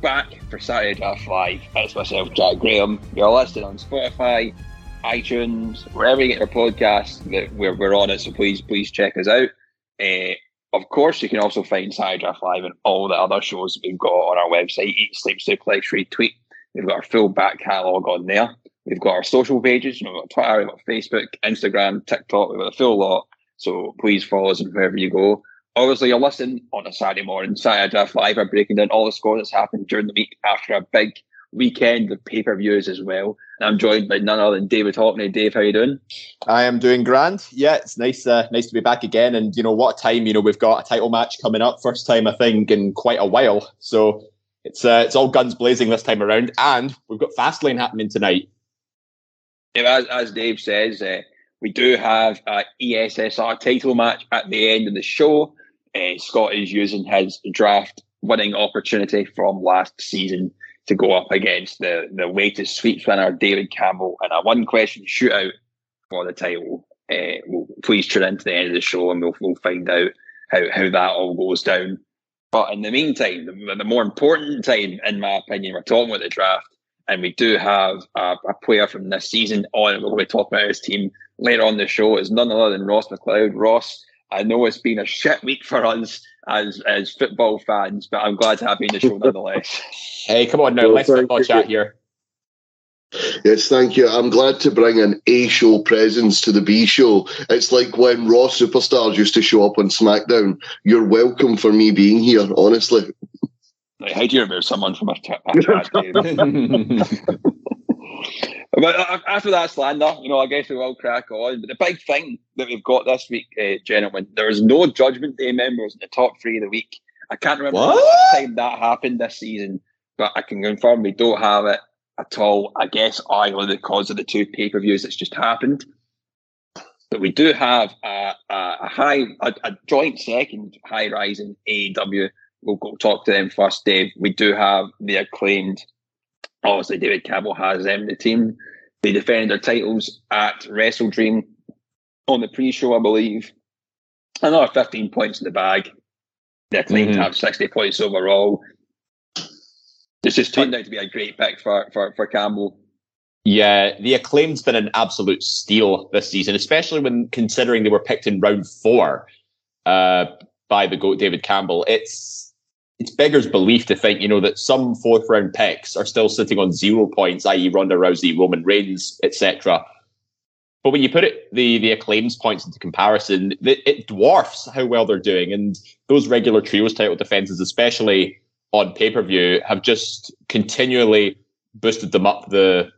Back for Saturday Draft Live. It's myself, Jack Graham. You're listening on Spotify, iTunes, wherever you get your podcast. That we're, we're on it, so please, please check us out. Uh, of course, you can also find Saturday Draft Live and all the other shows that we've got on our website. Eat, Sleep, Suplex, Retweet. We've got our full back catalogue on there. We've got our social pages. You know, we've got Twitter, we've got Facebook, Instagram, TikTok. We've got a full lot. So please follow us wherever you go obviously you're listening on a Saturday morning, Saturday Draft Live, are breaking down all the scores that's happened during the week after a big weekend of pay-per-views as well. And I'm joined by none other than David Hockney. Dave, how you doing? I am doing grand. Yeah, it's nice, uh, nice to be back again. And you know what a time! You know we've got a title match coming up, first time I think in quite a while. So it's uh, it's all guns blazing this time around, and we've got Fastlane happening tonight. Yeah, as, as Dave says, uh, we do have a ESSR title match at the end of the show. Uh, Scott is using his draft winning opportunity from last season to go up against the the weighted sweeps winner David Campbell in a one question shootout for the title. Uh, we'll please tune in to the end of the show and we'll, we'll find out how, how that all goes down. But in the meantime, the, the more important time, in my opinion, we're talking about the draft, and we do have a, a player from this season on. We're going to talk about his team later on the show. Is none other than Ross McLeod. Ross, I know it's been a shit week for us as as football fans, but I'm glad to have you in the show nonetheless. hey, come on now, let's football chat here. Yes, thank you. I'm glad to bring an A show presence to the B show. It's like when Raw superstars used to show up on SmackDown. You're welcome for me being here, honestly. How do you remove someone from a, t- a chat? But uh, after that slander, you know, I guess we will crack on. But the big thing that we've got this week, uh, gentlemen, there is no Judgment Day members in the top three of the week. I can't remember what? the last time that happened this season, but I can confirm we don't have it at all. I guess either because of the two pay per views that's just happened. But we do have a, a, a high, a, a, joint second high rising AEW. We'll go talk to them first, Dave. We do have the acclaimed obviously David Campbell has them. The team they defended their titles at Wrestle Dream on the pre-show, I believe. Another 15 points in the bag. They're claimed mm-hmm. to have 60 points overall. This has turned out to be a great pick for, for, for Campbell. Yeah, the acclaim's been an absolute steal this season, especially when considering they were picked in round four uh, by the GOAT David Campbell. It's it's beggars belief to think, you know, that some fourth round picks are still sitting on zero points, i.e., Ronda Rousey, Roman Reigns, etc. But when you put it the the acclaims points into comparison, it, it dwarfs how well they're doing. And those regular trios title defenses, especially on pay per view, have just continually boosted them up the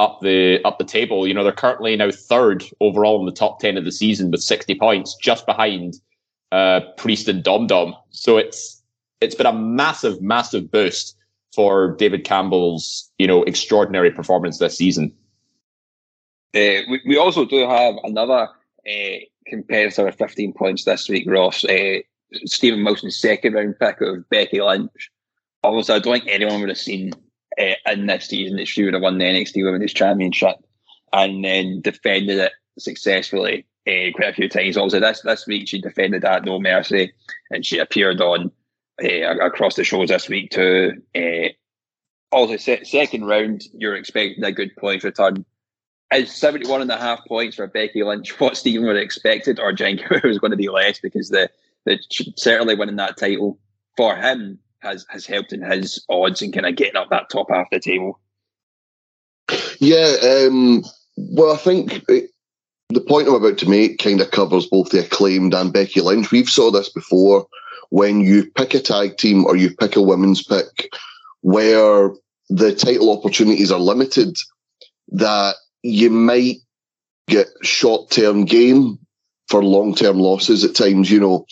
up the up the table. You know, they're currently now third overall in the top ten of the season with sixty points, just behind uh, Priest and Dom Dom. So it's it's been a massive, massive boost for David Campbell's, you know, extraordinary performance this season. Uh, we, we also do have another uh, competitor with 15 points this week, Ross. Uh, Stephen Wilson's second round pick of Becky Lynch. Obviously, I don't think anyone would have seen uh, in this season that she would have won the NXT Women's Championship and then defended it successfully uh, quite a few times. Also, this this week she defended at No Mercy, and she appeared on uh, across the shows this week too. Uh, also, se- second round, you're expecting a good point return. Is 71 and a half points for Becky Lynch what Stephen would have expected, or Jenko was going to be less because the, the certainly winning that title for him has has helped in his odds and kind of getting up that top half the table. Yeah, um, well, I think it, the point I'm about to make kind of covers both the acclaimed and Becky Lynch. We've saw this before when you pick a tag team or you pick a women's pick where the title opportunities are limited, that you might get short term gain for long term losses at times. You know,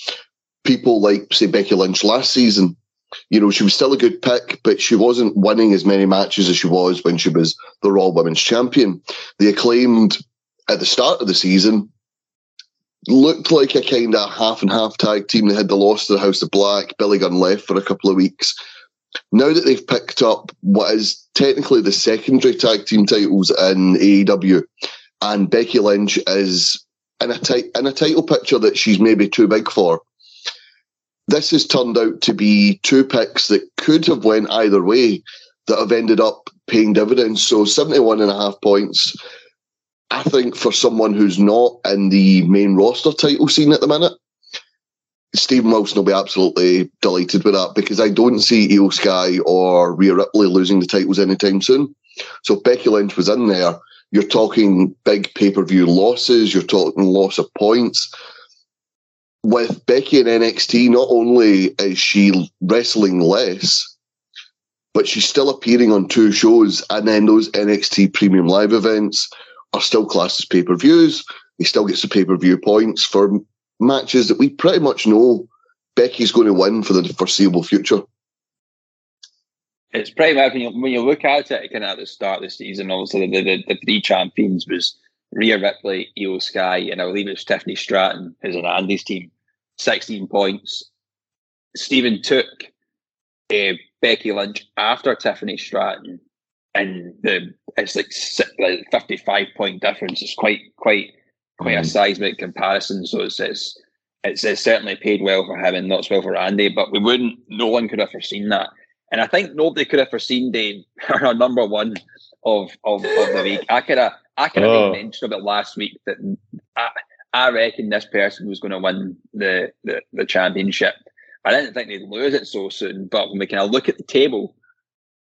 people like, say, Becky Lynch last season, you know, she was still a good pick, but she wasn't winning as many matches as she was when she was the Raw Women's Champion. The acclaimed at the start of the season looked like a kind of half and half tag team. They had the loss to the House of Black. Billy Gunn left for a couple of weeks. Now that they've picked up what is technically the secondary tag team titles in AEW, and Becky Lynch is in a, ti- in a title picture that she's maybe too big for, this has turned out to be two picks that could have went either way that have ended up paying dividends. So 71 and a half points I think for someone who's not in the main roster title scene at the minute, Stephen Wilson will be absolutely delighted with that because I don't see Iyo Sky or Rhea Ripley losing the titles anytime soon. So if Becky Lynch was in there, you're talking big pay per view losses, you're talking loss of points. With Becky in NXT, not only is she wrestling less, but she's still appearing on two shows and then those NXT premium live events are still classed as pay per views. He still gets the pay per view points for matches that we pretty much know Becky's going to win for the foreseeable future. It's pretty much when you, when you look at it, kind of at the start of the season, obviously the, the, the three champions was Rhea Ripley, Iyo Sky, and I believe it was Tiffany Stratton, who's in Andy's team, 16 points. Stephen took uh, Becky Lynch after Tiffany Stratton and the it's like like fifty five point difference. It's quite quite quite mm. a seismic comparison. So it's, it's it's it's certainly paid well for him and not well for Andy. But we wouldn't. No one could have foreseen that, and I think nobody could have foreseen Dave our number one of of, of the week. I could have I could have oh. mentioned about last week that I, I reckon this person was going to win the, the the championship. I didn't think they'd lose it so soon, but when we kind of look at the table,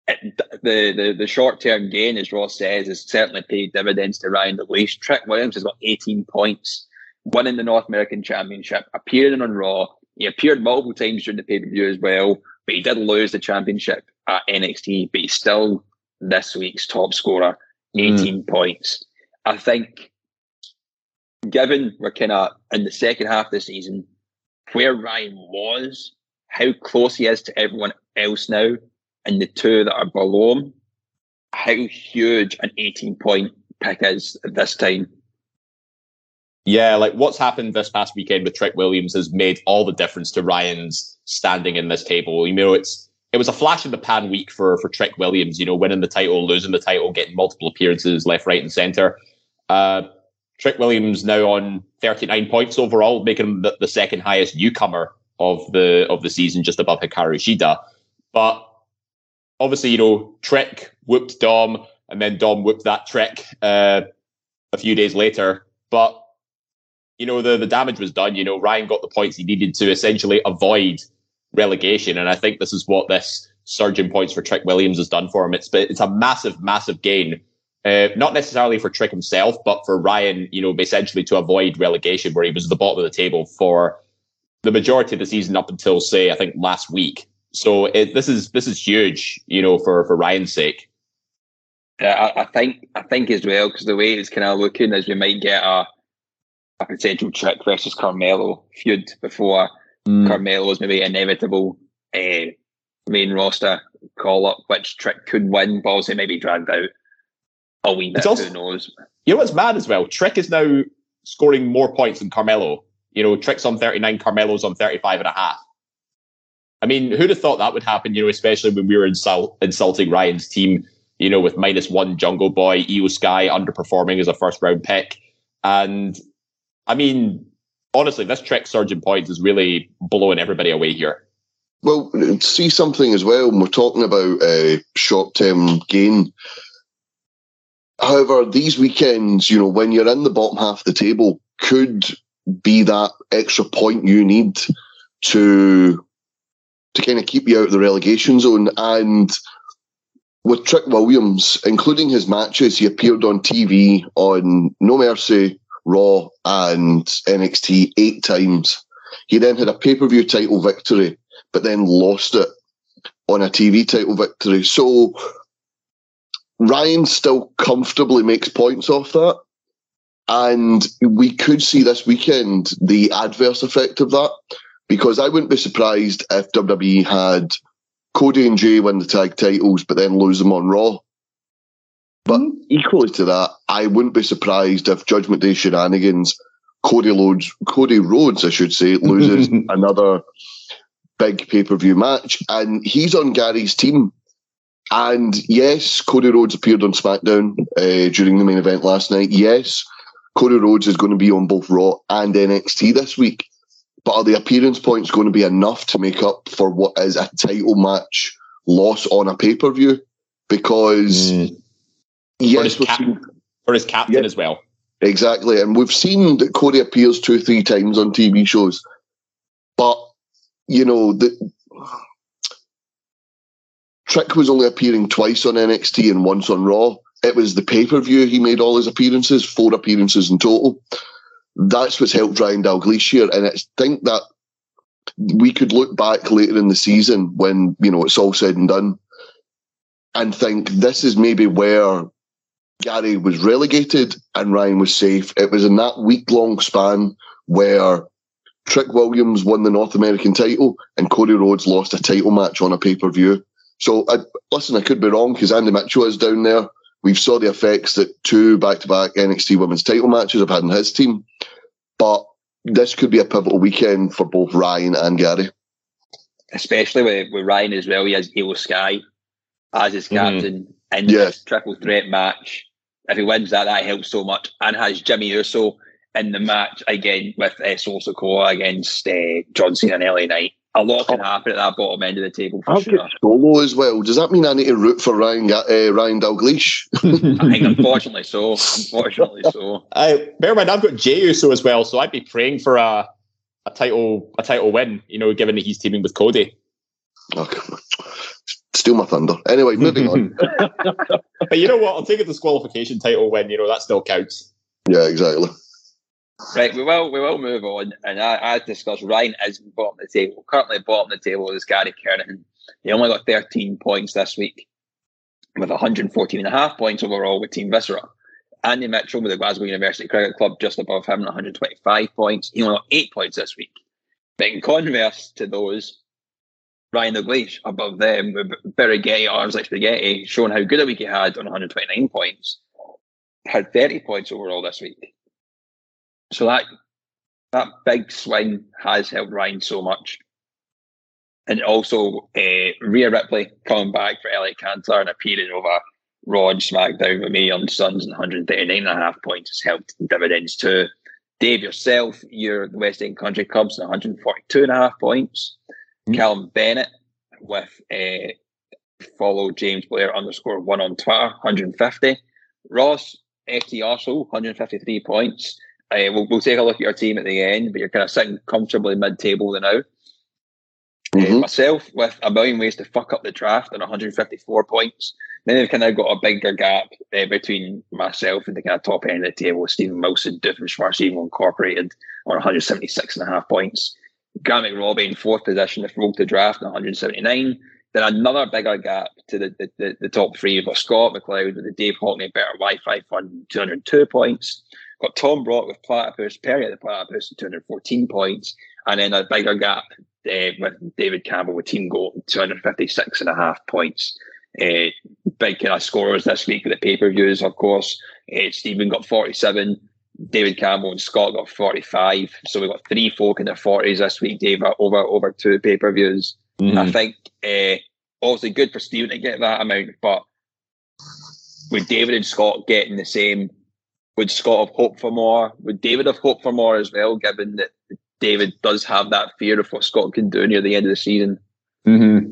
the, the, the short term gain, as Ross says, has certainly paid dividends to Ryan at least. Trick Williams has got 18 points, winning the North American Championship, appearing on Raw. He appeared multiple times during the pay per view as well, but he did lose the championship at NXT, but he's still this week's top scorer, hmm. 18 mm. points. I think, given we're kind of in the second half of the season, where Ryan was, how close he is to everyone else now, and the two that are below him, how huge an 18 point pick is at this time. Yeah, like what's happened this past weekend with Trick Williams has made all the difference to Ryan's standing in this table. You know, it's it was a flash in the pan week for for Trick Williams. You know, winning the title, losing the title, getting multiple appearances left, right, and center. Uh, Trick Williams now on 39 points overall, making him the, the, second highest newcomer of the of the season, just above Hikaru Shida. But obviously, you know, Trick whooped Dom, and then Dom whooped that Trick uh, a few days later. But you know, the the damage was done. You know, Ryan got the points he needed to essentially avoid relegation, and I think this is what this surge in points for Trick Williams has done for him. It's it's a massive, massive gain. Uh, not necessarily for Trick himself, but for Ryan, you know, essentially to avoid relegation, where he was at the bottom of the table for the majority of the season up until, say, I think last week. So it, this is this is huge, you know, for for Ryan's sake. Yeah, I, I think I think as well because the way it's kind of looking is we might get a a potential Trick versus Carmelo feud before mm. Carmelo's maybe inevitable uh, main roster call up, which Trick could win, but also maybe dragged out a wee bit. Also, who knows? You know what's mad as well? Trick is now scoring more points than Carmelo. You know, Trick's on 39, Carmelo's on 35 and a half. I mean, who'd have thought that would happen, you know, especially when we were insult- insulting Ryan's team, you know, with minus one Jungle Boy, Iyo Sky underperforming as a first round pick. And I mean, honestly, this trick surgeon points is really blowing everybody away here. Well, see something as well. We're talking about uh, short term gain. However, these weekends, you know, when you're in the bottom half of the table, could be that extra point you need to to kind of keep you out of the relegation zone. And with Trick Williams, including his matches, he appeared on TV on No Mercy, Raw, and NXT eight times. He then had a pay per view title victory, but then lost it on a TV title victory. So Ryan still comfortably makes points off that. And we could see this weekend the adverse effect of that because I wouldn't be surprised if WWE had Cody and Jey win the tag titles, but then lose them on Raw. But mm-hmm. equally to that, I wouldn't be surprised if Judgment Day shenanigans, Cody Rhodes, Cody Rhodes, I should say, loses another big pay per view match, and he's on Gary's team. And yes, Cody Rhodes appeared on SmackDown uh, during the main event last night. Yes, Cody Rhodes is going to be on both Raw and NXT this week. But are the appearance points going to be enough to make up for what is a title match loss on a pay per view? Because mm. yes, for his, cap- seen, for his captain yeah, as well. Exactly, and we've seen that Cody appears two, three times on TV shows, but you know the Trick was only appearing twice on NXT and once on Raw. It was the pay per view he made all his appearances, four appearances in total that's what's helped Ryan Dalglish here. And I think that we could look back later in the season when, you know, it's all said and done and think this is maybe where Gary was relegated and Ryan was safe. It was in that week long span where Trick Williams won the North American title and Cody Rhodes lost a title match on a pay per view. So, I, listen, I could be wrong because Andy Mitchell is down there. We've saw the effects that two back-to-back NXT women's title matches have had in his team, but this could be a pivotal weekend for both Ryan and Gary. Especially with, with Ryan as well. He has Iyo Sky as his mm-hmm. captain mm. in yes. this triple threat match. If he wins that, that helps so much. And has Jimmy Uso in the match again with uh, Solo Sikoa against uh, John Cena and LA Knight a lot can happen at that bottom end of the table for I'll sure. Get solo as well. Does that mean I need to root for Ryan uh, Ryan Dalglish? I think unfortunately so. Unfortunately so. I bear in mind I've got Jey Uso as well, so I'd be praying for a a title a title win. You know, given that he's teaming with Cody. Okay. Steal my thunder. Anyway, moving on. but you know what? I'll take a disqualification title win. You know that still counts. Yeah, exactly. Right, we will we will move on, and I discussed, Ryan is bottom of the table. Currently, bottom of the table is Gary Kernahan. He only got 13 points this week, with 114 and a half points overall with Team Viscera. Andy Mitchell with the Glasgow University Cricket Club just above him, 125 points. He only got eight points this week. But in converse to those, Ryan Dalglish above them with Barry Getty, arms like spaghetti, showing how good a week he had on 129 points, had 30 points overall this week. So that that big swing has helped Ryan so much. And also uh, Rhea Ripley coming back for Elliot Cantor and appearing over Raw and SmackDown with me on Suns and 139 and a half points has helped dividends too. Dave yourself, you're the West End Country Clubs and 142 and a half points. Mm-hmm. Callum Bennett with uh, follow James Blair underscore one on Twitter, 150. Ross FT Arsenal, 153 points. Uh, we'll, we'll take a look at your team at the end, but you're kind of sitting comfortably mid-table now. Uh, mm-hmm. Uh, myself with a million ways to fuck up the draft and 154 points. Then they've kind of got a bigger gap uh, between myself and the kind of top end of the table. Stephen Wilson, Different Schwartz, Evil Incorporated on 176 and a half points. Grant McRobbie in fourth position if rolled the draft 179. Then another bigger gap to the, the, the, the top three. You've got Scott McLeod with the Dave Hockney Better Wi-Fi Fund, 202 points. Got Tom Brock with Platypus, Perry at the Platypus, 214 points, and then a bigger gap uh, with David Campbell with Team Goat, 256 and a half points. Uh, big kind of scorers this week with the pay per views, of course. Uh, Stephen got 47, David Campbell and Scott got 45. So we've got three folk in their 40s this week, Dave, over over two pay per views. Mm-hmm. I think uh, obviously good for Stephen to get that amount, but with David and Scott getting the same would Scott have hoped for more? Would David have hoped for more as well, given that David does have that fear of what Scott can do near the end of the season? Mm-hmm.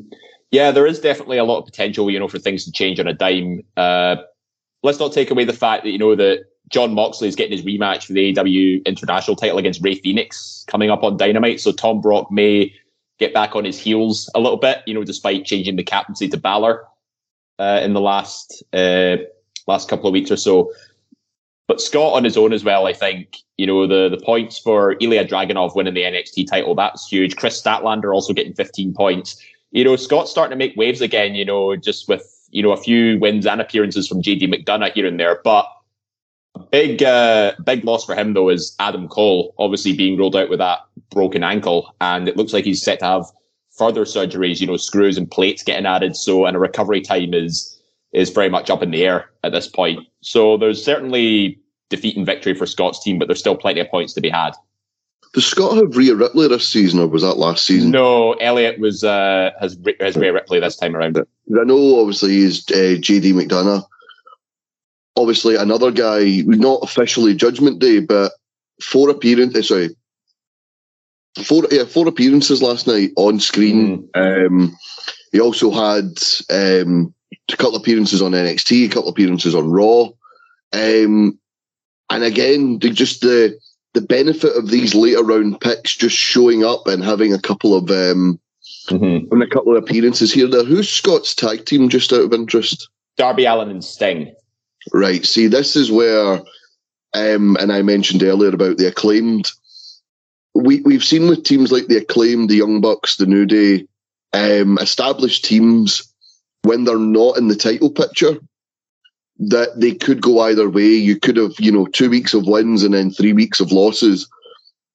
Yeah, there is definitely a lot of potential, you know, for things to change on a dime. Uh, let's not take away the fact that, you know, that Jon Moxley is getting his rematch for the AEW International title against Rey Fenix coming up on Dynamite. So Tom Brock may get back on his heels a little bit, you know, despite changing the captaincy to Balor uh, in the last uh, last couple of weeks or so. But Scott on his own as well, I think, you know, the, the points for Ilja Dragunov winning the NXT title, that's huge. Kris Statlander also getting 15 points. You know, Scott's starting to make waves again, you know, just with, you know, a few wins and appearances from JD McDonagh here and there. But big, uh, big loss for him, though, is Adam Cole, obviously being ruled out with that broken ankle. And it looks like he's set to have further surgeries, you know, screws and plates getting added. So, and a recovery time is, is very much up in the air at this point. So there's certainly defeat and victory for Scott's team, but there's still plenty of points to be had. Does Scott have Rhea Ripley this season, or was that last season? No, Elliot was uh, has has Rhea Ripley this time around. I know, obviously, he's uh, JD McDonagh. Obviously, another guy, not officially Judgment Day, but four appearances. Sorry, four yeah, four appearances last night on screen. Mm. Um, he also had um, a couple of appearances on NXT, a couple of appearances on Raw. Um, and again, just the the benefit of these later round picks just showing up and having a couple of um, mm-hmm. and a couple of appearances here. There, who's Scott's tag team? Just out of interest, Darby Allin and Sting. Right. See, this is where, um, and I mentioned earlier about the acclaimed. We we've seen with teams like the acclaimed, the Young Bucks, the New Day, um, established teams when they're not in the title picture, that they could go either way. You could have, you know, two weeks of wins and then three weeks of losses,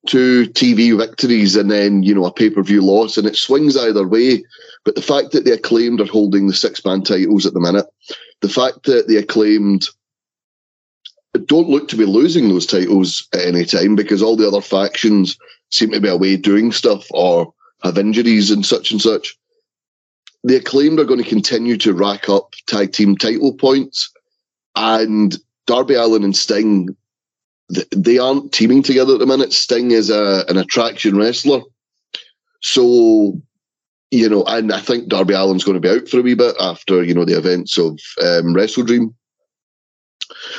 two TV victories and then, you know, a pay per view loss, and it swings either way. But the fact that the acclaimed are holding the six man titles at the minute, the fact that the acclaimed don't look to be losing those titles at any time because all the other factions seem to be away doing stuff or have injuries and such and such the acclaimed are going to continue to rack up tag team title points, and Darby Allin and Sting, they aren't teaming together at the minute. Sting is a, an attraction wrestler, so you know, and I think Darby Allin's going to be out for a wee bit after you know the events of um, Wrestle Dream.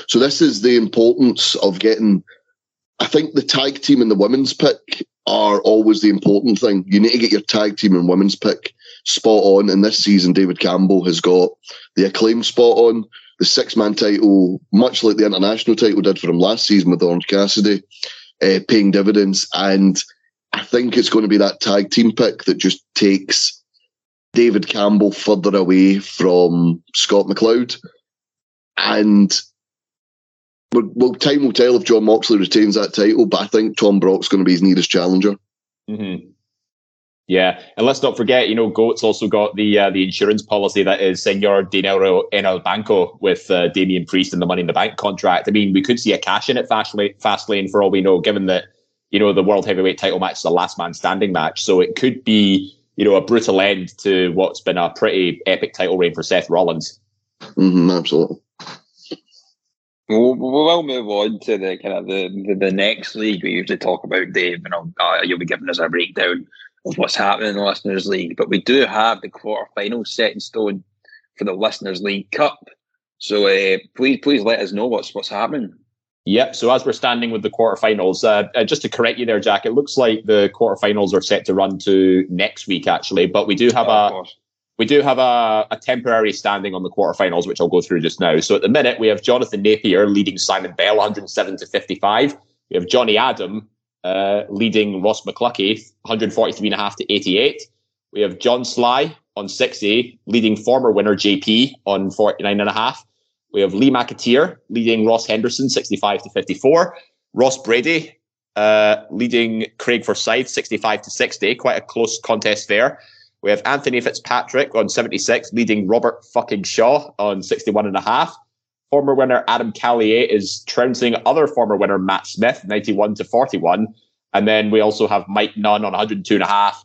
So this is the importance of getting. I think the tag team and the women's pick are always the important thing. You need to get your tag team and women's pick spot on. And this season, David Campbell has got the acclaim spot on. The six man title, much like the international title did for him last season with Orange Cassidy, uh, paying dividends. And I think it's going to be that tag team pick that just takes David Campbell further away from Scott McLeod. And well, time will tell if Jon Moxley retains that title, but I think Tom Brock's going to be his nearest challenger. Mm-hmm. Yeah, and let's not forget, you know, Goat's also got the uh, the insurance policy that is Senor Dinero en el Banco with uh, Damian Priest and the Money in the Bank contract. I mean, we could see a cash in at Fastlane, Fastlane for all we know, given that you know the World Heavyweight Title match is a last man standing match, so it could be you know a brutal end to what's been a pretty epic title reign for Seth Rollins. Mm-hmm, absolutely. We'll, we'll move on to the kind of the, the, the next league. We usually talk about Dave, you know, uh, you'll be giving us a breakdown of what's happening in the Listeners League. But we do have the quarterfinals set in stone for the Listeners League Cup. So uh, please, please let us know what's what's happening. Yep. So as we're standing with the quarterfinals, uh, uh, just to correct you there, Jack, it looks like the quarterfinals are set to run to next week, actually. But we do have oh, a we do have a, a temporary standing on the quarterfinals, which I'll go through just now. So at the minute, we have Jonathan Napier leading Simon Bell, 107 to 55. We have Johnny Adam uh, leading Ross McLuckie, 143 and a half to 88. We have John Sly on 60, leading former winner JP on 49 and a half. We have Lee McAteer leading Ross Henderson, 65 to 54. Ross Brady uh, leading Craig Forsyth, 65 to 60. Quite a close contest there. We have Anthony Fitzpatrick on 76, leading Robert fucking Shaw on 61 and a half. Former winner Adam Callier is trouncing other former winner Matt Smith, 91 to 41. And then we also have Mike Nunn on 102 and a half,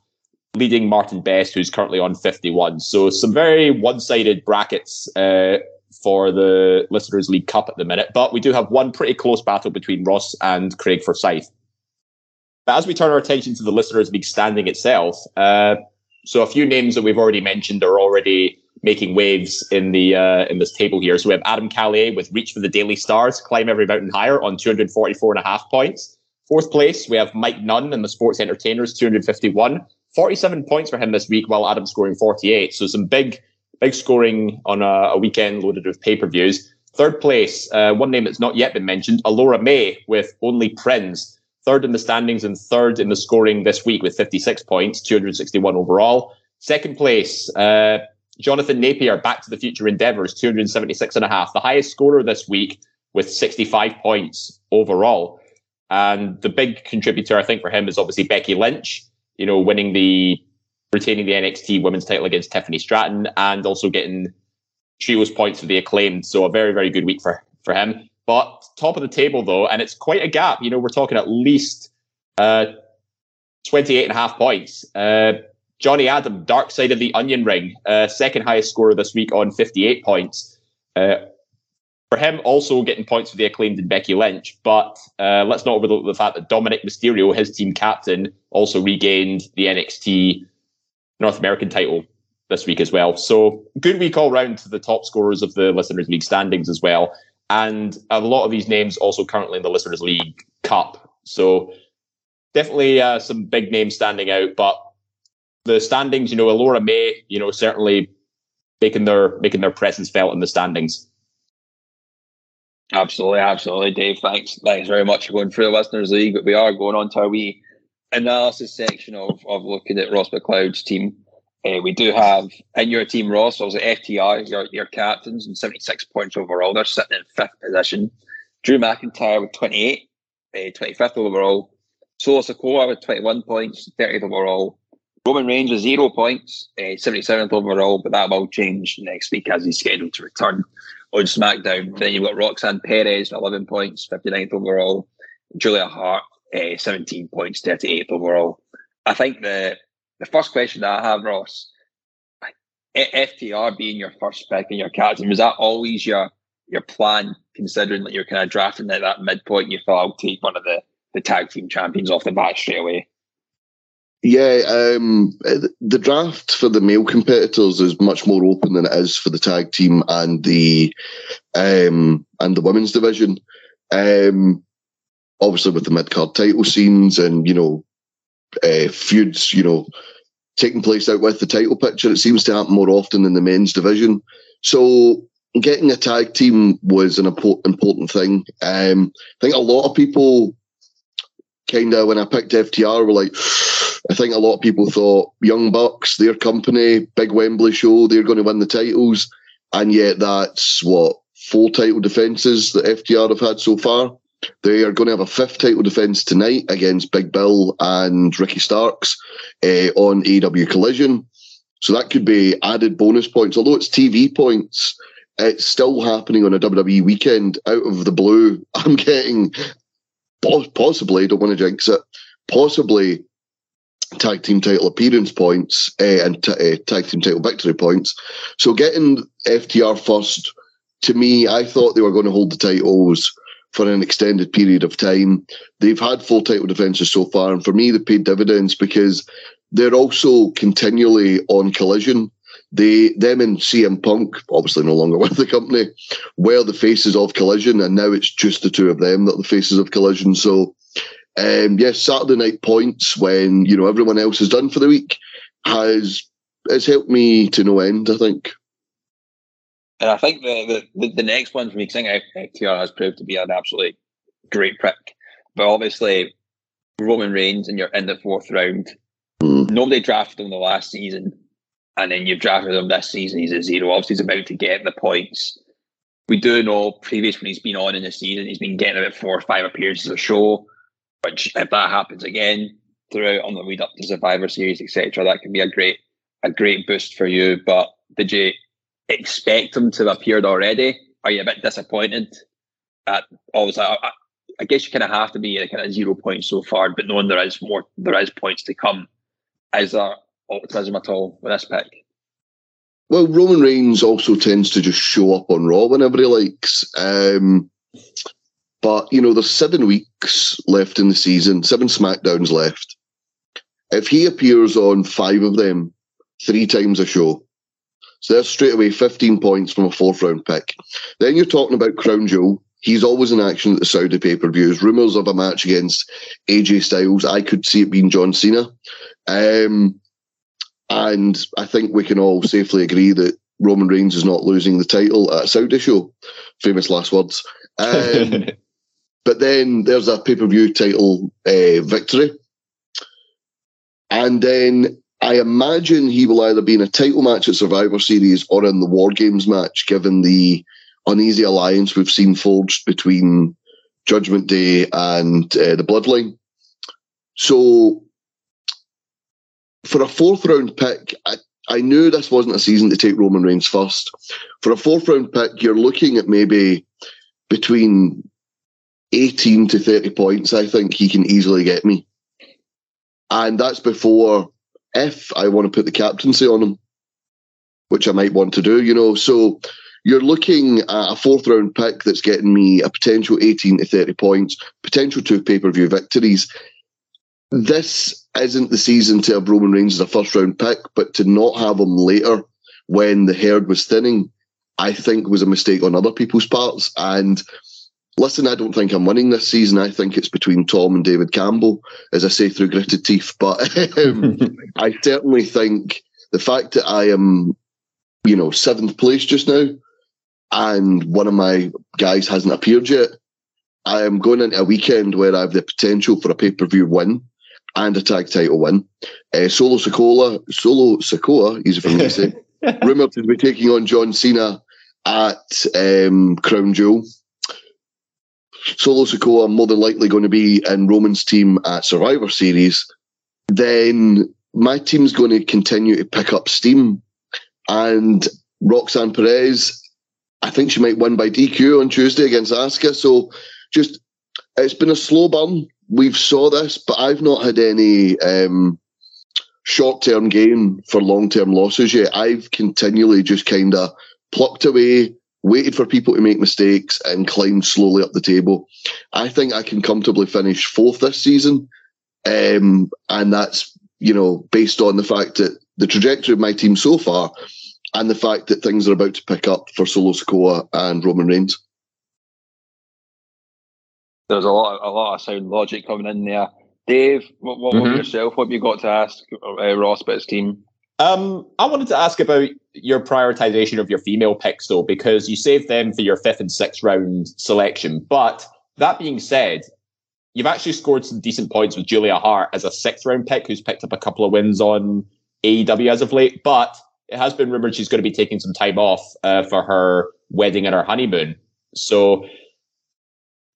leading Martin Best, who's currently on 51. So some very one-sided brackets uh, for the Listeners League Cup at the minute, but we do have one pretty close battle between Ross and Craig Forsyth. But as we turn our attention to the Listeners League standing itself, uh, so a few names that we've already mentioned are already making waves in the uh, in this table here. So we have Adam Callier with Reach for the Daily Stars, Climb Every Mountain Higher on 244 and a half points. Fourth place, we have Mike Nunn and the Sports Entertainers, 251. 47 points for him this week, while Adam scoring 48. So some big, big scoring on a, a weekend loaded with pay-per-views. Third place, uh, one name that's not yet been mentioned, Alora May with Only Prince third in the standings and third in the scoring this week with 56 points, 261 overall. Second place, uh, Jonathan Napier, Back to the Future Endeavours, 276 and a half, the highest scorer this week with 65 points overall. And the big contributor, I think, for him is obviously Becky Lynch, you know, winning the, retaining the NXT women's title against Tiffany Stratton and also getting trios points for the acclaimed. So a very, very good week for, for him. But top of the table, though, and it's quite a gap. You know, we're talking at least uh, 28 and a half points. Uh, Johnny Adam, Dark Side of the Onion Ring, uh, second highest scorer this week on 58 points. Uh, for him, also getting points for the acclaimed Becky Lynch. But uh, let's not overlook the fact that Dominic Mysterio, his team captain, also regained the NXT North American title this week as well. So good week all round to the top scorers of the Listeners League standings as well. And a lot of these names also currently in the Listeners League Cup. So definitely uh, some big names standing out. But the standings, you know, Alora May, you know, certainly making their making their presence felt in the standings. Absolutely, absolutely, Dave. Thanks, thanks very much for going through the Listeners League. But we are going on to our wee analysis section of, of looking at Ross McLeod's team uh, we do have in your team, Ross, also FTR, your, your captains, and 76 points overall. They're sitting in fifth position. Drew McIntyre with 28, uh, 25th overall. Solo Sikoa with 21 points, 30th overall. Roman Reigns with zero points, uh, 77th overall, but that will change next week as he's scheduled to return on SmackDown. Then you've got Roxanne Perez, 11 points, 59th overall. Julia Hart, uh, 17 points, 38th overall. I think the the first question that I have, Ross, FTR being your first pick and your captain, was that always your your plan, considering that you're kind of drafting at that midpoint? You thought I'll take one of the, the tag team champions off the bat straight away. Yeah, um, the draft for the male competitors is much more open than it is for the tag team and the um, and the women's division. Um, obviously, with the mid card title scenes and you know uh, feuds, you know, taking place out with the title picture. It seems to happen more often in the men's division. So getting a tag team was an important thing. Um, I think a lot of people kind of, when I picked FTR, were like, I think a lot of people thought Young Bucks, their company, big Wembley show, they're going to win the titles. And yet that's what, four title defences that FTR have had so far. They are going to have a fifth title defence tonight against Big Bill and Ricky Starks uh, on AW Collision. So that could be added bonus points. Although it's TV points, it's still happening on a WWE weekend out of the blue. I'm getting possibly, don't want to jinx it, possibly tag team title appearance points uh, and t- uh, tag team title victory points. So getting FTR first, to me, I thought they were going to hold the titles for an extended period of time. They've had full title defences so far, and for me, they paid dividends because they're also continually on collision. They, them and CM Punk, obviously no longer with the company, were the faces of collision, and now it's just the two of them that are the faces of collision. So, um, yes, Saturday night points when you know everyone else is done for the week has has helped me to no end. I think. And I think the, the, the next one for me, because I think FTR has proved to be an absolutely great pick. But obviously, Roman Reigns and you're in the fourth round. Mm. Nobody drafted him the last season. And then you've drafted him this season. He's a zero. Obviously, he's about to get the points. We do know previous when he's been on in the season, he's been getting about four or five appearances a show. Which, if that happens again throughout on the lead up to Survivor Series, etc., that can be a great a great boost for you. But did you expect him to have appeared already? Are you a bit disappointed? At always, I, I guess you kind of have to be at kind of zero points so far, but knowing there is more, there is points to come. Is there optimism at all with this pick? well, Roman Reigns also tends to just show up on Raw whenever he likes. Um, but you know, there's seven weeks left in the season, seven SmackDowns left. If he appears on five of them, three times a show, so there's straight away 15 points from a fourth round pick. Then you're talking about Crown Jewel. He's always in action at the Saudi pay per views. Rumours of a match against AJ Styles. I could see it being John Cena. Um, and I think we can all safely agree that Roman Reigns is not losing the title at Saudi show. Famous last words. Um, but then there's a pay per view title uh, victory. And then I imagine he will either be in a title match at Survivor Series or in the War Games match, given the uneasy alliance we've seen forged between Judgment Day and uh, the Bloodline. So, for a fourth round pick, I, I knew this wasn't a season to take Roman Reigns first. For a fourth round pick, you're looking at maybe between 18 to 30 points. I think he can easily get me. And that's before if I want to put the captaincy on him, which I might want to do, you know. So you're looking at a fourth round pick that's getting me a potential 18 to 30 points, potential two pay per view victories. This isn't the season to have Roman Reigns as a first round pick, but to not have him later when the herd was thinning, I think was a mistake on other people's parts. And listen, I don't think I'm winning this season. I think it's between Tom and David Campbell, as I say through gritted teeth. But um, I certainly think the fact that I am, you know, seventh place just now, and one of my guys hasn't appeared yet, I am going into a weekend where I have the potential for a pay per view win and a tag title win. Uh, Solo Sikoa, Solo for me to say, rumored to be taking on John Cena at um, Crown Jewel. Solo Sikoa more than likely going to be in Roman's team at Survivor Series, then my team's going to continue to pick up steam. And Roxanne Perez, I think she might win by DQ on Tuesday against Asuka. So just, it's been a slow burn. We've saw this, but I've not had any um, short-term gain for long-term losses yet. I've continually just kind of plucked away, waited for people to make mistakes and climbed slowly up the table. I think I can comfortably finish fourth this season. Um, and that's, you know, based on the fact that the trajectory of my team so far and the fact that things are about to pick up for Solo Sikoa and Roman Reigns. There's a lot, a lot of sound logic coming in there. Dave, what, what mm-hmm. yourself? What have you got to ask uh, Ross about his team? Um, I wanted to ask about your prioritization of your female picks, though, because you saved them for your fifth and sixth round selection. But that being said, you've actually scored some decent points with Julia Hart as a sixth round pick, who's picked up a couple of wins on AEW as of late. But it has been rumored she's going to be taking some time off uh, for her wedding and her honeymoon. So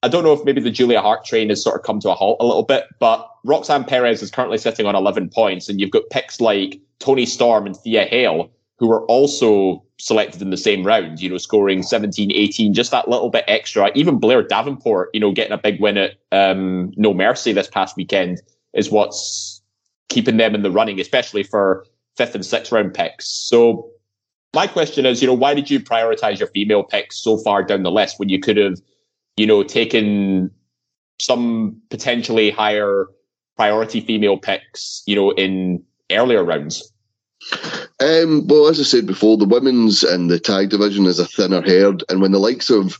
I don't know if maybe the Julia Hart train has sort of come to a halt a little bit, but Roxanne Perez is currently sitting on 11 points, and you've got picks like Toni Storm and Thea Hail, who were also selected in the same round, you know, scoring 17, 18, just that little bit extra. Even Blair Davenport, you know, getting a big win at um, No Mercy this past weekend is what's keeping them in the running, especially for fifth and sixth round picks. So my question is, you know, why did you prioritize your female picks so far down the list when you could have you know, taking some potentially higher priority female picks, you know, in earlier rounds? Um, well, as I said before, the women's and the tag division is a thinner herd, and when the likes of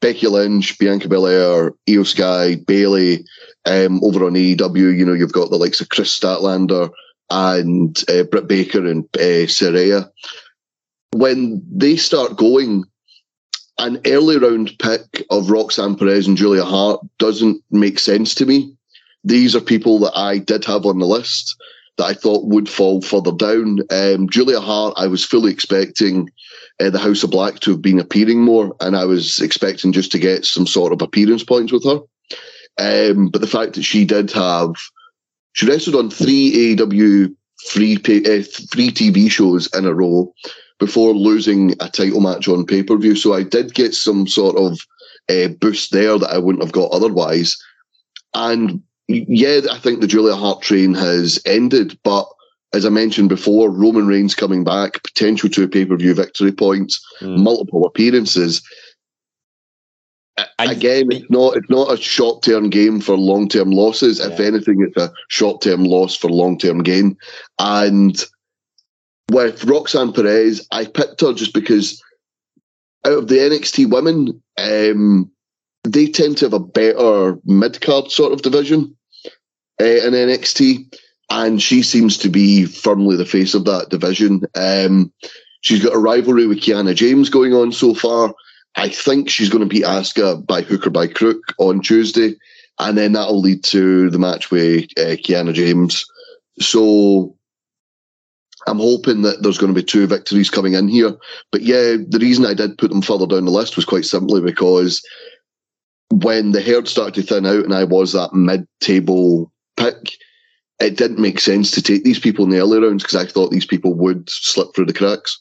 Becky Lynch, Bianca Belair, Iyo Sky, Bayley, um, over on AEW, you know, you've got the likes of Kris Statlander and uh, Britt Baker and uh, Saraya. When they start going, an early round pick of Roxanne Perez and Julia Hart doesn't make sense to me. These are people that I did have on the list that I thought would fall further down. Um, Julia Hart, I was fully expecting uh, the House of Black to have been appearing more, and I was expecting just to get some sort of appearance points with her. Um, but the fact that she did have, she wrestled on three AEW free pay, uh, free TV shows in a row before losing a title match on pay per view. So I did get some sort of uh, boost there that I wouldn't have got otherwise. And yeah, I think the Julia Hart train has ended, but as I mentioned before, Roman Reigns coming back, potential two pay per view victory points, mm. multiple appearances. I, Again, it's not it's not a short term game for long term losses. Yeah. If anything, it's a short term loss for long term gain. And with Roxanne Perez, I picked her just because out of the NXT women, um, they tend to have a better mid card sort of division uh, in NXT and she seems to be firmly the face of that division. Um, she's got a rivalry with Kiana James going on so far. I think she's going to beat Asuka by hook or by crook on Tuesday, and then that'll lead to the match with uh, Kiana James. So I'm hoping that there's going to be two victories coming in here. But yeah, the reason I did put them further down the list was quite simply because when the herd started to thin out and I was that mid-table pick, it didn't make sense to take these people in the early rounds because I thought these people would slip through the cracks.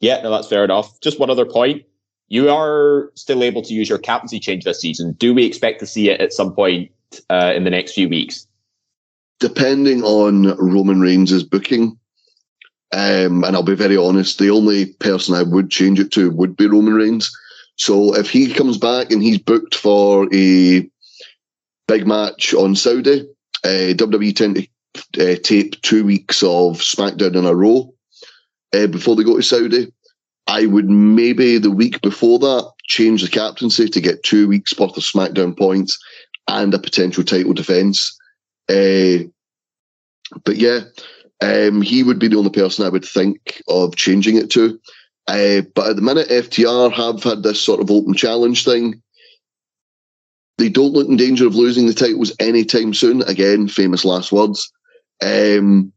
Yeah, no, that's fair enough. Just one other point. You are still able to use your captaincy change this season. Do we expect to see it at some point uh, in the next few weeks? Depending on Roman Reigns' booking, um, and I'll be very honest, the only person I would change it to would be Roman Reigns. So if he comes back and he's booked for a big match on Saudi. Uh, WWE tend to uh, tape two weeks of SmackDown in a row uh, before they go to Saudi. I would maybe the week before that change the captaincy to get two weeks worth of SmackDown points and a potential title defense. Uh, but yeah, um, he would be the only person I would think of changing it to. Uh, but at the minute, FTR have had this sort of open challenge thing. They don't look in danger of losing the titles anytime soon. Again, famous last words. Um,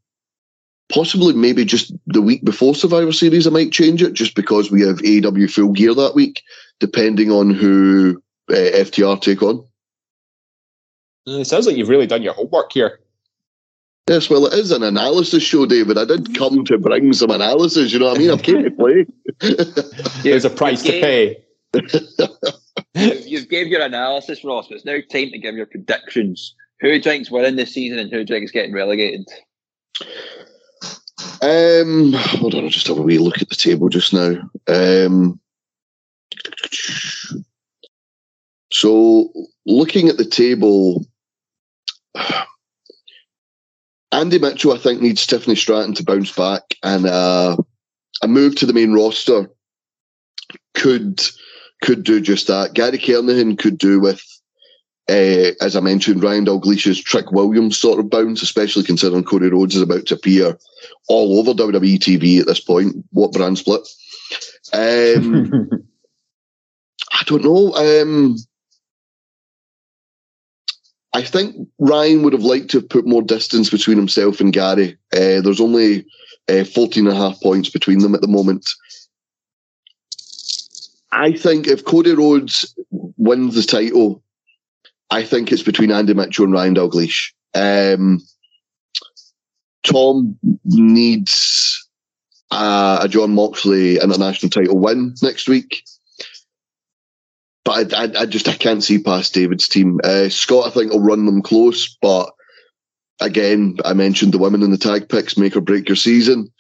possibly maybe just the week before Survivor Series, I might change it just because we have AEW full gear that week, depending on who uh, FTR take on. It sounds like you've really done your homework here. Yes, well, it is an analysis show, David. I did come to bring some analysis. You know what I mean? I've came to play. There's a price to pay. you've, gave your analysis, Ross, but it's now time to give your predictions. Who do you think's winning this season and who do you think's getting relegated? Um, hold on, I'll just have a wee look at the table just now. Um, so, looking at the table, Andy Mitchell, I think, needs Tiffany Stratton to bounce back, and uh, a move to the main roster could could do just that. Gary Kernahan could do with, uh, as I mentioned, Ryan Dalglish's Trick Williams sort of bounce, especially considering Cody Rhodes is about to appear all over WWE TV at this point. What brand split? Um, I don't know. Um, I think Ryan would have liked to have put more distance between himself and Gary. Uh, there's only uh, 14 and a half points between them at the moment. I think if Cody Rhodes wins the title, I think it's between Andy Mitchell and Ryan Dalglish. Um, Tom needs uh, a Jon Moxley international title win next week. But I, I, I, just I can't see past David's team. Uh, Scott, I think, will run them close. But again, I mentioned the women in the tag picks make or break your season.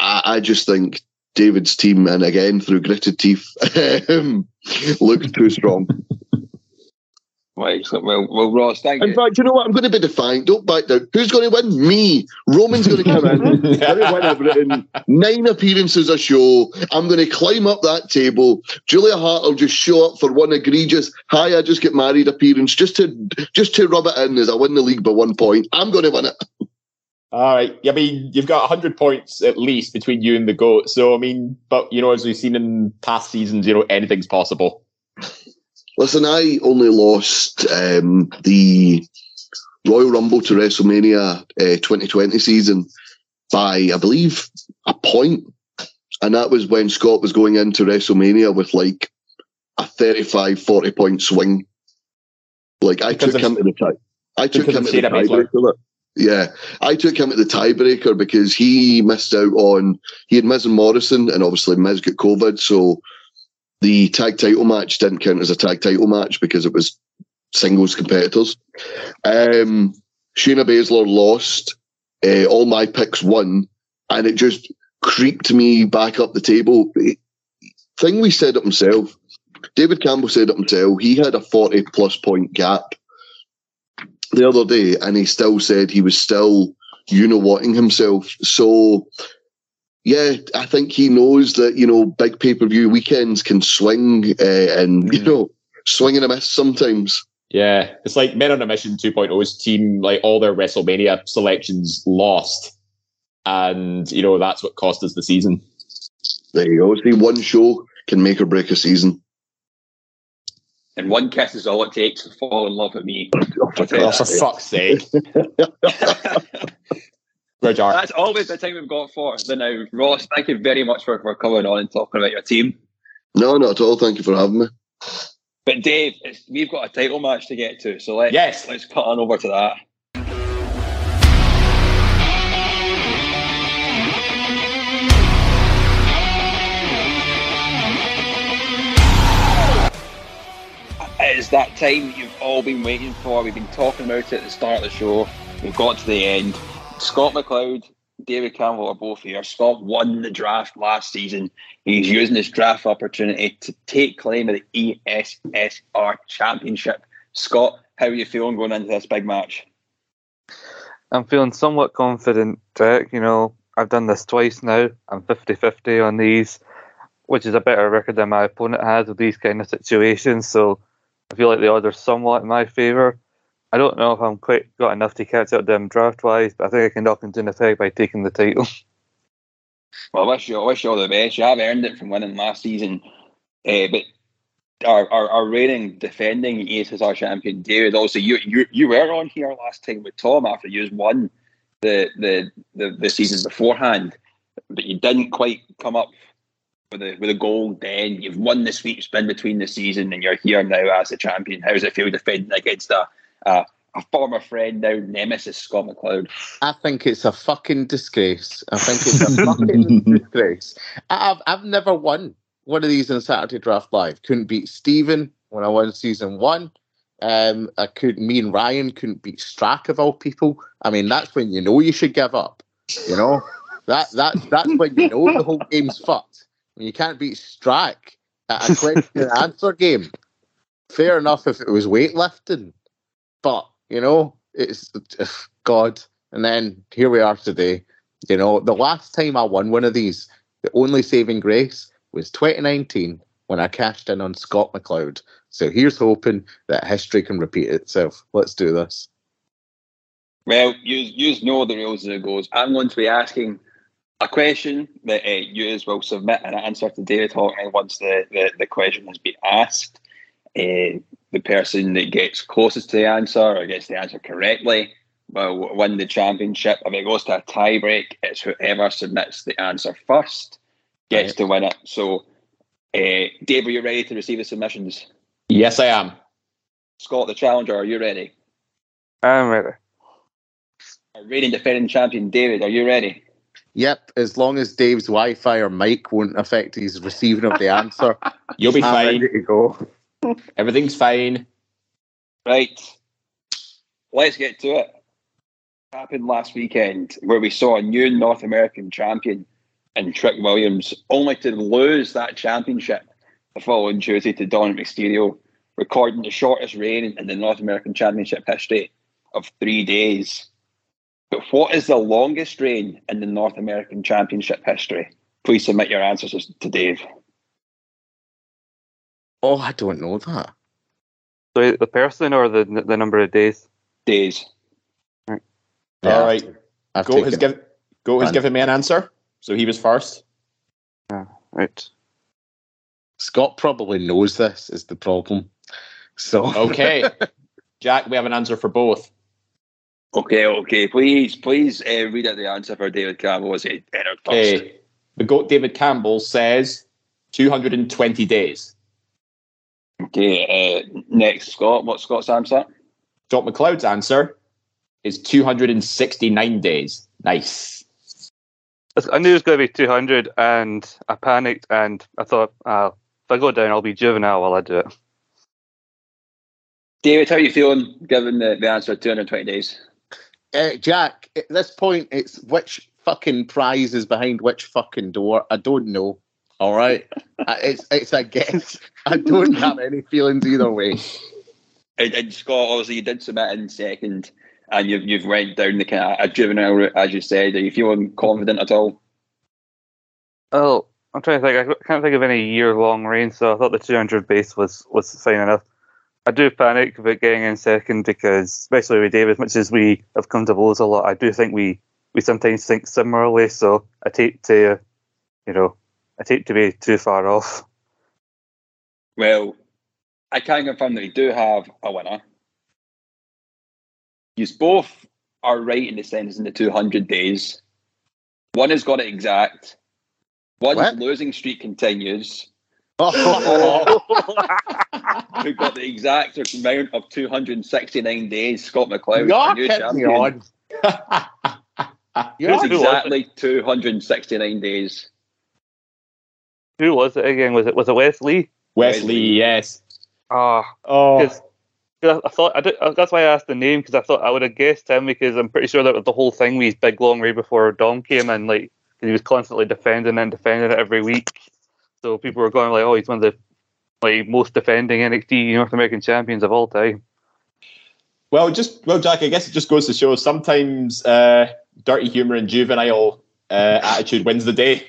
I, I just think David's team, and again through gritted teeth, looked too strong. Right, well, well, Ross, thank in you. In fact, you know what? I'm going to be defiant. Don't back down. Who's going to win? Me. Roman's going to come in. win. Nine appearances a show. I'm going to climb up that table. Julia Hart will just show up for one egregious "Hi, I just get married" appearance, just to just to rub it in as I win the league by one point. I'm going to win it. All right. I mean, you've got 100 points at least between you and the GOAT. So, I mean, but, you know, as we've seen in past seasons, you know, anything's possible. Listen, I only lost um, the Royal Rumble to WrestleMania uh, 2020 season by, I believe, a point. And that was when Scott was going into WrestleMania with like a 35, 40 point swing. Like, I because took him to the tie. I took him to the tiebreaker. Yeah, I took him at the tiebreaker because he missed out on he had Miz and Morrison, and obviously Miz got COVID, so the tag title match didn't count as a tag title match because it was singles competitors. Um, Shayna Baszler lost, uh, all my picks won, and it just creeped me back up the table. Thing we said it himself. David Campbell said it himself. He had a 40 plus point gap the other day, and he still said he was still, you know, whatting himself. So, yeah, I think he knows that you know big pay per view weekends can swing uh, and mm. you know swing and a miss sometimes. Yeah, it's like Men on a Mission 2.0's team, like all their WrestleMania selections lost. And, you know, that's what cost us the season. There you go. See, one show can make or break a season. And one kiss is all it takes to fall in love with me. Oh, for, oh, for fuck's sake. That's always the time we've got for the now. Ross, thank you very much for, for coming on and talking about your team. No, not at all. Thank you for having me. But Dave, we've got a title match to get to, so let's yes. let's cut on over to that. It's that time you've all been waiting for. We've been talking about it at the start of the show. We've got to the end. Scott McLeod David Campbell are both here. Scott won the draft last season. He's using this draft opportunity to take claim of the ESSR Championship. Scott, how are you feeling going into this big match? I'm feeling somewhat confident, Jack. You know, I've done this twice now. I'm 50 50 on these, which is a better record than my opponent has with these kind of situations. So I feel like the odds are somewhat in my favour. I don't know if I'm quite got enough to catch up them draft wise, but I think I can knock into the peg by taking the title. Well, I wish you, I wish you all the best. You have earned it from winning last season, uh, but our, our, our reigning defending ESSR champion David. Also, you you you were on here last time with Tom after you won the, the the the season beforehand, but you didn't quite come up with a with a goal. Then you've won the sweep spin between the season, and you're here now as the champion. How does it feel defending against a uh, a former friend, now nemesis Scott McLeod. I think it's a fucking disgrace. I think it's a fucking disgrace. I've I've never won one of these in Saturday Draft Live. Couldn't beat Stephen when I won season one. Um, I could. Me and Ryan couldn't beat Strack of all people. I mean, that's when you know you should give up. You know that that that's when you know the whole game's fucked. When you can't beat Strack at a question and answer game. Fair enough if it was weightlifting but you know, it's God. And then here we are today. You know, the last time I won one of these, the only saving grace was 2019 when I cashed in on Scott McLeod. So here's hoping that history can repeat itself. Let's do this. Well, you you know the rules as it goes. I'm going to be asking a question that uh, you will submit an answer to David Hockney once the, the, the question has been asked. Uh, the person that gets closest to the answer or gets the answer correctly will win the championship. If it goes to a tiebreak, it's whoever submits the answer first gets right. to win it. So, uh, Dave, are you ready to receive the submissions? Yes, I am. Scott, the challenger, are you ready? I'm ready. Our reigning defending champion, David, are you ready? Yep, as long as Dave's Wi-Fi or mic won't affect his receiving of the answer, you'll be I'm fine. Ready to go. Everything's fine. Right. Let's get to it. happened last weekend where we saw a new North American champion in Trick Williams, only to lose that championship the following Tuesday to Dominic Mysterio, recording the shortest reign in the North American Championship history of three days. But what is the longest reign in the North American Championship history? Please submit your answers to Dave. Oh, I don't know that. So the person or the the number of days? Days. Right. Yeah, All right. I've Goat has given Goat has given me an answer, so he was first. Yeah, right. Scott probably knows this is the problem. So okay, Jack, we have an answer for both. Okay, okay. Please, please uh, read out the answer for David Campbell as it entered. Okay. The goat David Campbell says 220 days. Okay, uh, next, Scott. What's Scott's answer? Scott McLeod's answer is 269 days. Nice. I knew it was going to be 200, and I panicked, and I thought, uh, if I go down, I'll be juvenile while I do it. David, how are you feeling given the, the answer 220 days? uh, Jack, at this point, it's which fucking prize is behind which fucking door. I don't know. All right, it's it's a guess. I don't have any feelings either way. And, and Scott, obviously, you did submit in second, and you've you've went down the kind of a juvenile route, as you said. Are you feeling confident at all? Oh, I'm trying to think. I can't think of any year-long reign, so I thought the 200 base was was fine enough. I do panic about getting in second because, especially with David, as much as we have come to blows a lot, I do think we we sometimes think similarly. So I take to, you know, I take to be too far off. Well, I can confirm that we do have a winner. You both are right in the sense in the 200 days. One has got it exact. One's What? losing streak continues. Oh, We've got the exact amount of 269 days. Scott McLeod, you're new champion. on. You're It's was exactly 269 days. Who was it again? Was it was it Wes Lee? Wesley, yes. Ah, Oh, because I thought I did, uh, that's why I asked the name because I thought I would have guessed him because I'm pretty sure that was the whole thing with his big long way before Dom came in, like 'cause he was constantly defending and defending it every week. So people were going like, "Oh, he's one of the like most defending NXT North American champions of all time." well, just well, Jack. I guess it just goes to show sometimes uh, dirty humor and juvenile uh, attitude wins the day.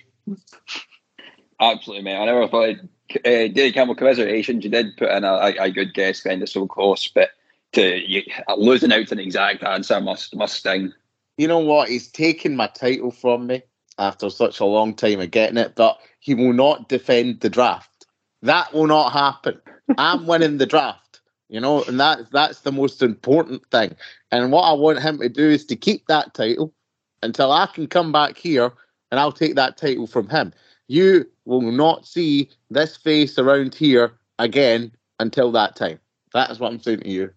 Absolutely, mate. I never thought. Uh, David Campbell, commiserations. You did put in a, a, a good guess, kind of so close, but to you, losing out to an exact answer must must sting. You know what? He's taken my title from me after such a long time of getting it, but he will not defend the draft. That will not happen. I'm winning the draft, you know, and that that's the most important thing. And what I want him to do is to keep that title until I can come back here and I'll take that title from him. You will not see this face around here again until that time. That is what I'm saying to you.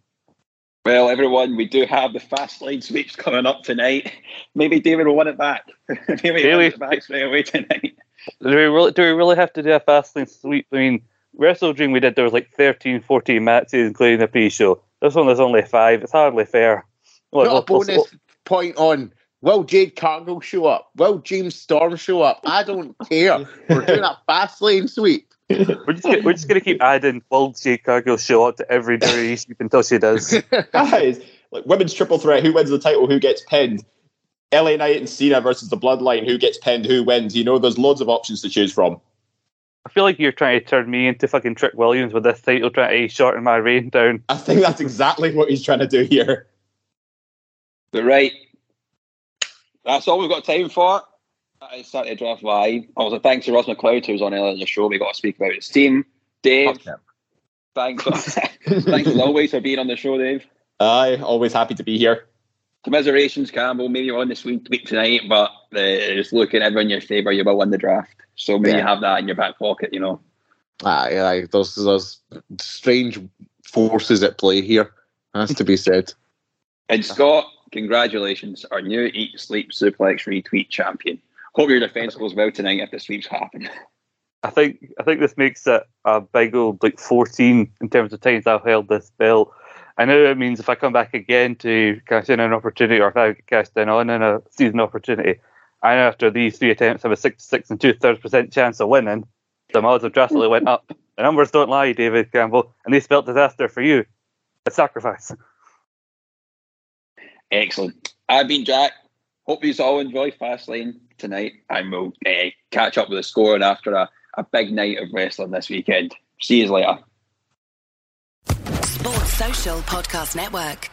Well, everyone, we do have the fast lane sweeps coming up tonight. Maybe David will win it back. Maybe he'll Really? win it back straight away tonight. Do we really do we really have to do a Fastlane sweep? I mean, WrestleDream we did there was like 13, 14 matches, including the pre-show. This one there's only five. It's hardly fair. Look, Put a we'll- we'll- bonus point on. Will Jade Cargill show up? Will James Storm show up? I don't care. We're doing a fast lane sweep. We're just, gonna, we're just gonna keep adding Will Jade Cargill show up to every WWE sweep until she does. Guys, like women's triple threat. Who wins the title? Who gets pinned? LA Knight and Cena versus the Bloodline. Who gets pinned? Who wins? You know, there's loads of options to choose from. I feel like you're trying to turn me into fucking Trick Williams with this title, trying to shorten my reign down. I think that's exactly what he's trying to do here. But right, that's all we've got time for. That is Saturday Draft Live. Also, thanks to Ross McLeod, who was on earlier in the show. We got to speak about his team. Dave, thanks, thanks as always for being on the show, Dave. Aye, always happy to be here. Commiserations, Campbell. Maybe you're on this week, week tonight, but uh, just looking ever in your favour, you will win the draft. So maybe Yeah. have that in your back pocket, you know. Aye, aye. There's, there's strange forces at play here. Has to be said. And Scott, congratulations, our new Eat Sleep Suplex Retweet champion. Hope your defence goes well tonight if the sweeps happen. I think I think this makes it a big old like 14 in terms of times I've held this belt. I know it means if I come back again to cash in an opportunity, or if I cashed in on in a season opportunity, I know after these three attempts I have a 66 and two thirds percent chance of winning. The odds have drastically went up. The numbers don't lie, David Campbell, and they spelled disaster for you. A sacrifice. Excellent. I've been Jack. Hope you all enjoy Fastlane tonight, and we'll uh, catch up with the score and after a, a big night of wrestling this weekend. See you later. Sports Social Podcast Network.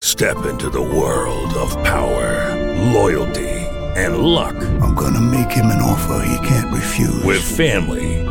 Step into the world of power, loyalty, and luck. I'm gonna make him an offer he can't refuse. With family,